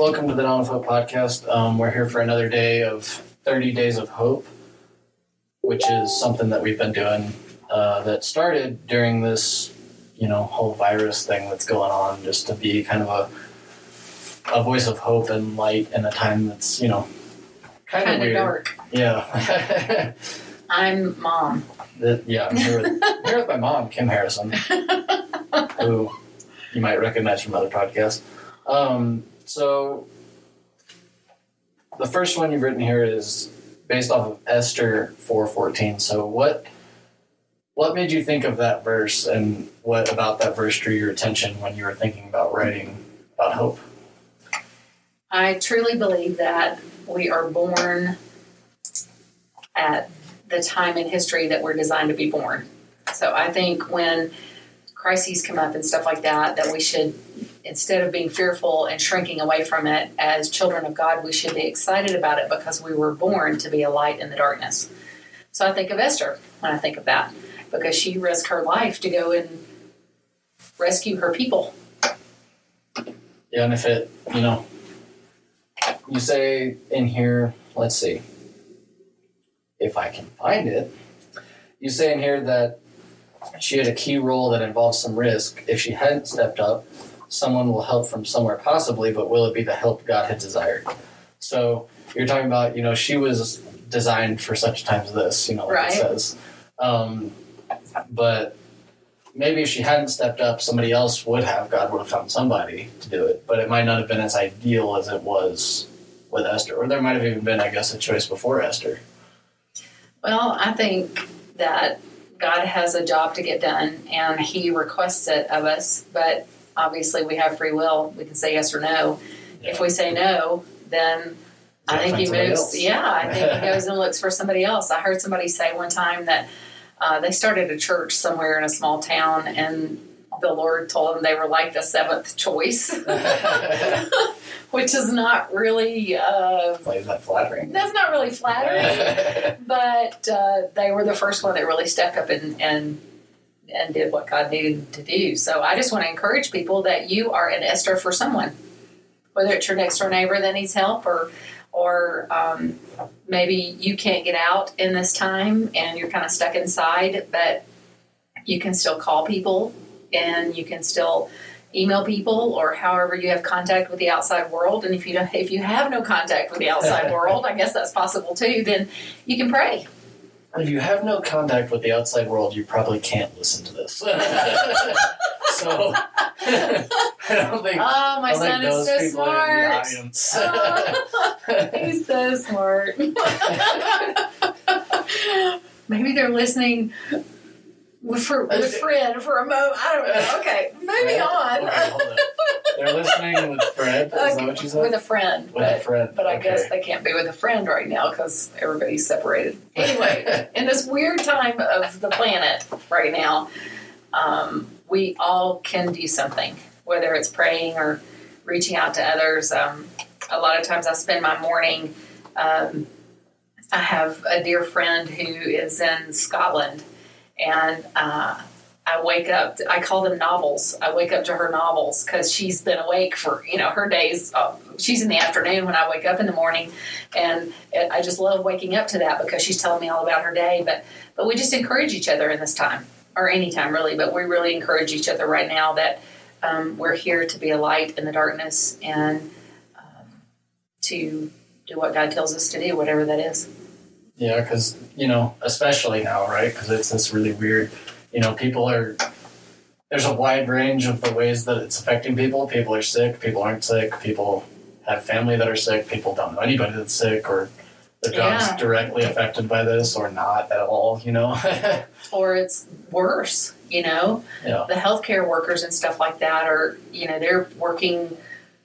welcome to the Dawn of Hope podcast. Um, we're here for another day of 30 Days of Hope, which is something that we've been doing uh, that started during this, you know, whole virus thing that's going on, just to be kind of a a voice of hope and light in a time that's, you know, kind, of weird. dark. Yeah. I'm mom. That- yeah, I'm here with, I'm here with my mom, Kim Harrison, who you might recognize from other podcasts. Um, so, the first one you've written here is based off of Esther four fourteen. So, what what made you think of that verse, and what about that verse drew your attention when you were thinking about writing about hope? I truly believe that we are born at the time in history that we're designed to be born. So I think when crises come up and stuff like that, that we should, instead of being fearful and shrinking away from it, as children of God, we should be excited about it because we were born to be a light in the darkness. So I think of Esther when I think of that because she risked her life to go and rescue her people. Yeah, and if it, you know, you say in here, let's see, if I can find it, you say in here that she had a key role that involves some risk. If she hadn't stepped up, someone will help from somewhere possibly, but will it be the help God had desired? So you're talking about, you know, she was designed for such times as this, you know, like Right. it says. Um, but maybe if she hadn't stepped up, somebody else would have. God would have found somebody to do it. But it might not have been as ideal as it was with Esther. Or there might have even been, I guess, a choice before Esther. Well, I think that God has a job to get done and He requests it of us, but obviously we have free will. We can say yes or no. If we say no, then I think He moves. else. Yeah, I think He goes and looks for somebody else. I heard somebody say one time that uh, they started a church somewhere in a small town and the Lord told them they were like the seventh choice, which is not really. Uh, that flattering? that's not really flattering but uh, they were the first one that really stepped up and, and and did what God needed to do. So I just want to encourage people that you are an Esther for someone, whether it's your next door neighbor that needs help or or um, maybe you can't get out in this time and you're kind of stuck inside, but you can still call people and you can still email people or however you have contact with the outside world. And if you don't if you have no contact with the outside world i guess that's possible too then you can pray if you have no contact with the outside world, you probably can't listen to this. so I don't think. oh my son is so people are in smart the ah. he's so smart maybe they're listening with, for, with Fred for a moment. I don't know. Okay, moving on. Okay, hold on. They're listening with Fred. Is that what you said? with a friend. With but, a friend. But I okay. guess they can't be with a friend right now because everybody's separated. Anyway, in this weird time of the planet right now, um, we all can do something, whether it's praying or reaching out to others. Um, a lot of times I spend my morning. Um, I have a dear friend who is in Scotland, and uh, I wake up. I call them novels. I wake up to her novels because she's been awake for you know her days. Uh, she's in the afternoon when I wake up in the morning, and it, I just love waking up to that because she's telling me all about her day. But but we just encourage each other in this time or any time really. But we really encourage each other right now that um, we're here to be a light in the darkness and um, to do what God tells us to do, whatever that is. Yeah, because you know, especially now, right? Because it's this really weird. You know, people are. There's a wide range of the ways that it's affecting people. People are sick. People aren't sick. People have family that are sick. People don't know anybody that's sick, or their job's Yeah. directly affected by this, or not at all. You know. Or it's worse, you know. yeah. the healthcare workers and stuff like that are you know they're working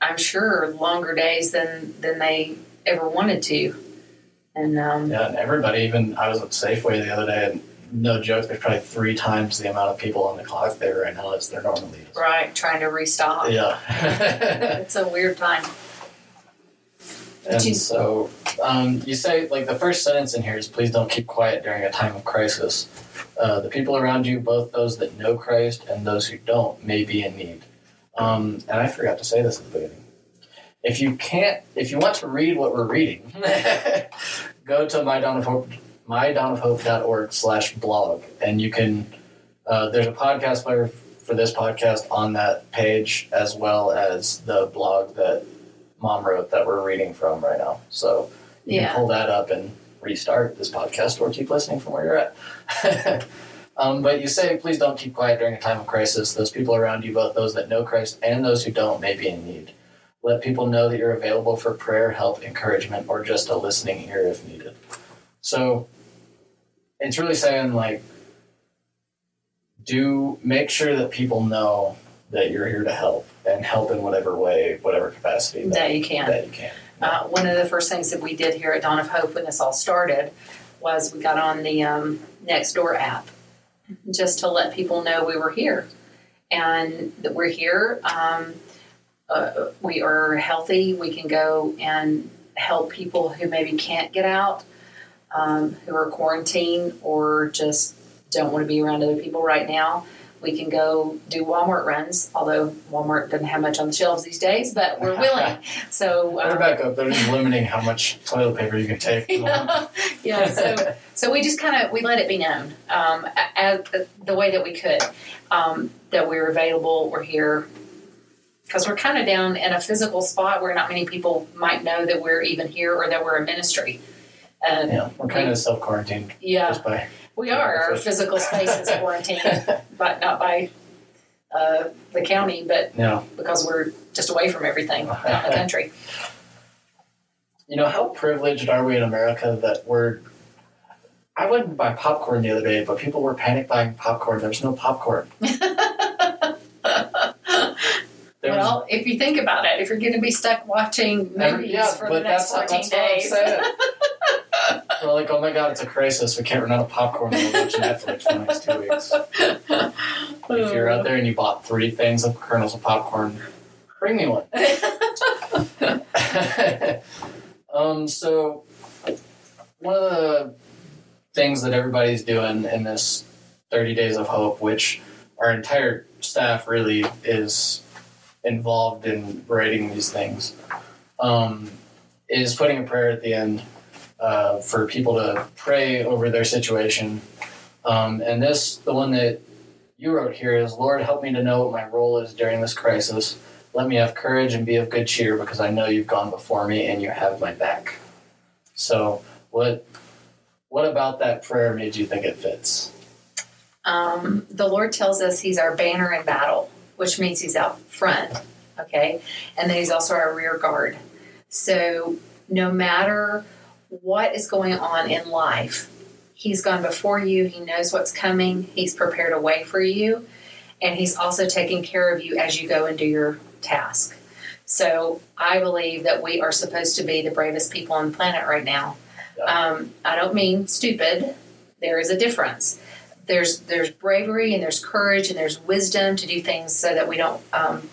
i'm sure longer days than than they ever wanted to and um, Yeah, and everybody. Even I was at Safeway the other day, and no joke, there's probably three times the amount of people on the clock there right now as there normally is. right trying to restock Yeah. it's a weird time And you- so, um, you say, like, the first sentence in here is please don't keep quiet during a time of crisis. Uh, the people around you, both those that know Christ and those who don't, may be in need. Um, and I forgot to say this at the beginning. if you can't, if you want to read what we're reading, go to my dawn of hope, mydawnofhope.org slash blog, and you can. Uh, there's a podcast player for this podcast on that page, as well as the blog that mom wrote that we're reading from right now. So you Yeah. can pull that up and restart this podcast, or keep listening from where you're at. Um, but you say, please don't keep quiet during a time of crisis. Those people around you, both those that know Christ and those who don't, may be in need. Let people know that you're available for prayer, help, encouragement, or just a listening ear if needed. So it's really saying, like, do make sure that people know that you're here to help and help in whatever way, whatever capacity that, that you can. that you can. Uh, one of the first things that we did here at Dawn of Hope when this all started was we got on the um, Nextdoor app just to let people know we were here and that we're here. Um, uh, we are healthy. We can go and help people who maybe can't get out, um, who are quarantined or just don't want to be around other people right now. We can go do Walmart runs, although Walmart doesn't have much on the shelves these days, but we're willing. So They're um, back up. They're just limiting how much toilet paper you can take. yeah, yeah. So, so we just kind of we let it be known um, as the way that we could um, that we're available. We're here because we're kind of down in a physical spot where not many people might know that we're even here or that we're a ministry. And Yeah, we're kind of self quarantined yeah, by. we are. Our physical space is quarantined, but not by uh, the county, but Yeah. because we're just away from everything out in the country. You know, how privileged are we in America that we're. I went and buy popcorn the other day, but people were panic buying popcorn. There's no popcorn. Well, if you think about it, if you're going to be stuck watching movies every- yeah, for the next that's, 14 that's what I'm days. We're like, oh my god, it's a crisis. We can't run out of popcorn. We'll watch Netflix for the next two weeks. If you're out there and you bought three things of kernels of popcorn, bring me one. um, so one of the things that everybody's doing in this 30 days of hope, which our entire staff really is involved in writing these things, um, is putting a prayer at the end uh, for people to pray over their situation. Um, and this, the one that you wrote here, is Lord, help me to know what my role is during this crisis. Let me have courage and be of good cheer because I know you've gone before me and you have my back. So, what what about that prayer made you think it fits? um, the Lord tells us He's our banner in battle, which means He's out front, okay? And then He's also our rear guard. So no matter what is going on in life, He's gone before you. He knows what's coming. He's prepared a way for you. And He's also taking care of you as you go and do your task. So I believe that we are supposed to be the bravest people on the planet right now. Um, I don't mean stupid. There is a difference. There's there's bravery and there's courage and there's wisdom to do things so that we don't um,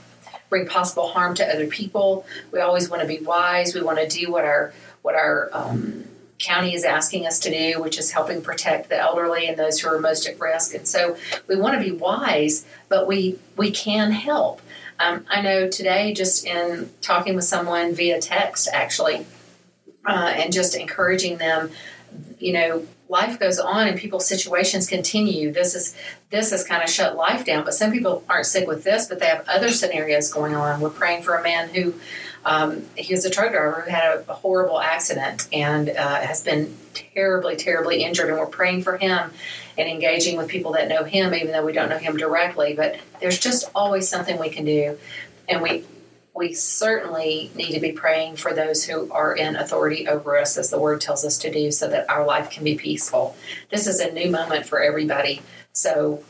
bring possible harm to other people. We always want to be wise. We want to do what our what our um, county is asking us to do, which is helping protect the elderly and those who are most at risk. And so we want to be wise, but we we can help. Um, I know today, just in talking with someone via text, actually, uh, and just encouraging them, you know, life goes on and people's situations continue. This is this has kind of shut life down, but some people aren't sick with this, but they have other scenarios going on. We're praying for a man who um, he was a truck driver who had a, horrible accident and uh, has been terribly, terribly injured, and we're praying for him and engaging with people that know him, even though we don't know him directly. But there's just always something we can do, and we we certainly need to be praying for those who are in authority over us, as the word tells us to do, so that our life can be peaceful. This is a new moment for everybody, so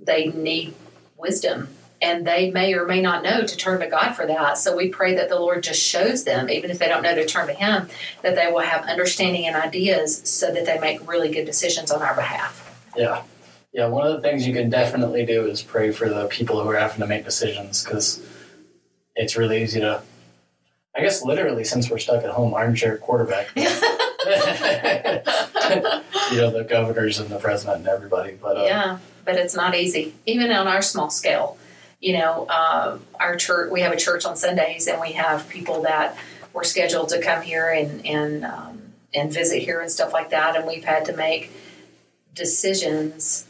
they need wisdom. And they may or may not know to turn to God for that. So we pray that the Lord just shows them, even if they don't know to turn to Him, that they will have understanding and ideas so that they make really good decisions on our behalf. Yeah. Yeah, one of the things you can definitely do is pray for the people who are having to make decisions because it's really easy to, I guess, literally, since we're stuck at home, armchair quarterback. you know, the governors and the president and everybody. But uh, Yeah, but it's not easy, even on our small scale. you know, uh, our church, we have a church on Sundays and we have people that were scheduled to come here and, and, um, and visit here and stuff like that. And we've had to make decisions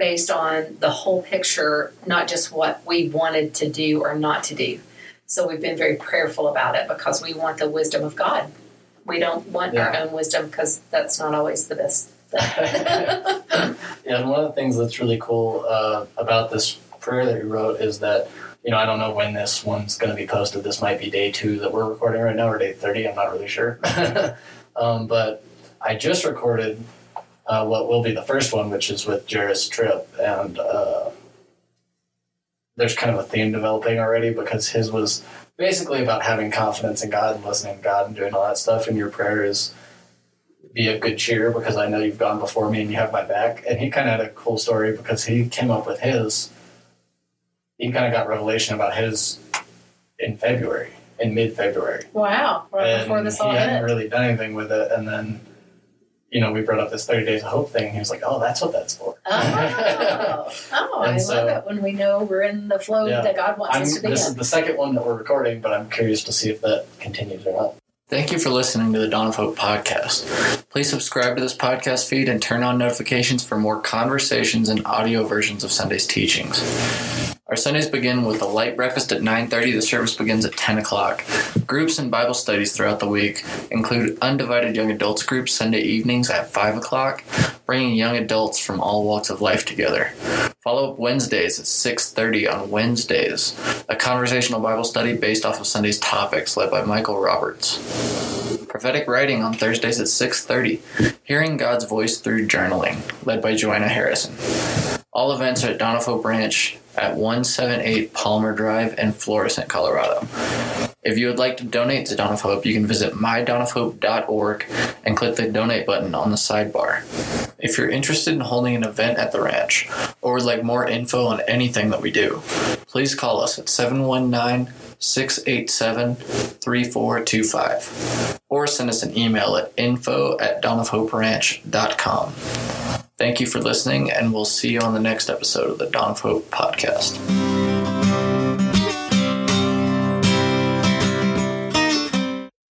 based on the whole picture, not just what we wanted to do or not to do. So we've been very prayerful about it because we want the wisdom of God. We don't want our own wisdom because that's not always the best. yeah, and one of the things that's really cool uh, about this prayer that you wrote is that you know I don't know when this one's going to be posted. This might be day two that we're recording right now, or day thirty. I'm not really sure. um, but I just recorded uh, what will be the first one, which is with Jairus Tripp, and uh, there's kind of a theme developing already because his was basically about having confidence in God and listening to God and doing all that stuff. And your prayer is be a good cheer because I know you've gone before me and you have my back. And he kind of had a cool story because he came up with his. He kind of got revelation about his in February, in mid February. Wow! Right and before this all he hadn't hit. really done anything with it. And then, you know, we brought up this 30 Days of Hope thing. And he was like, oh, that's what that's for. Oh, oh I so- love it when we know we're in the flow Yeah. that God wants I'm, us to be this in. is the second one that we're recording, but I'm curious to see if that continues or not. Thank you for listening to the Dawn of Hope podcast. Please subscribe to this podcast feed and turn on notifications for more conversations and audio versions of Sunday's teachings. Our Sundays begin with a light breakfast at 9:30. The service begins at 10 o'clock. Groups and Bible studies throughout the week include undivided young adults groups Sunday evenings at 5 o'clock, bringing young adults from all walks of life together. Follow up Wednesdays at 6:30 on Wednesdays, a conversational Bible study based off of Sunday's topics led by Michael Roberts. Prophetic writing on Thursdays at 6:30, hearing God's voice through journaling, led by Joanna Harrison. All events are at Dawn of Hope Ranch at 178 Palmer Drive in Florissant, Colorado. If you would like to donate to Dawn of Hope, you can visit mydawnofhope.org and click the donate button on the sidebar. If you're interested in holding an event at the ranch or would like more info on anything that we do, please call us at 719 687 3425 or send us an email at info at dawnofhoperanch.com. Thank you for listening, and we'll see you on the next episode of the Dawn podcast.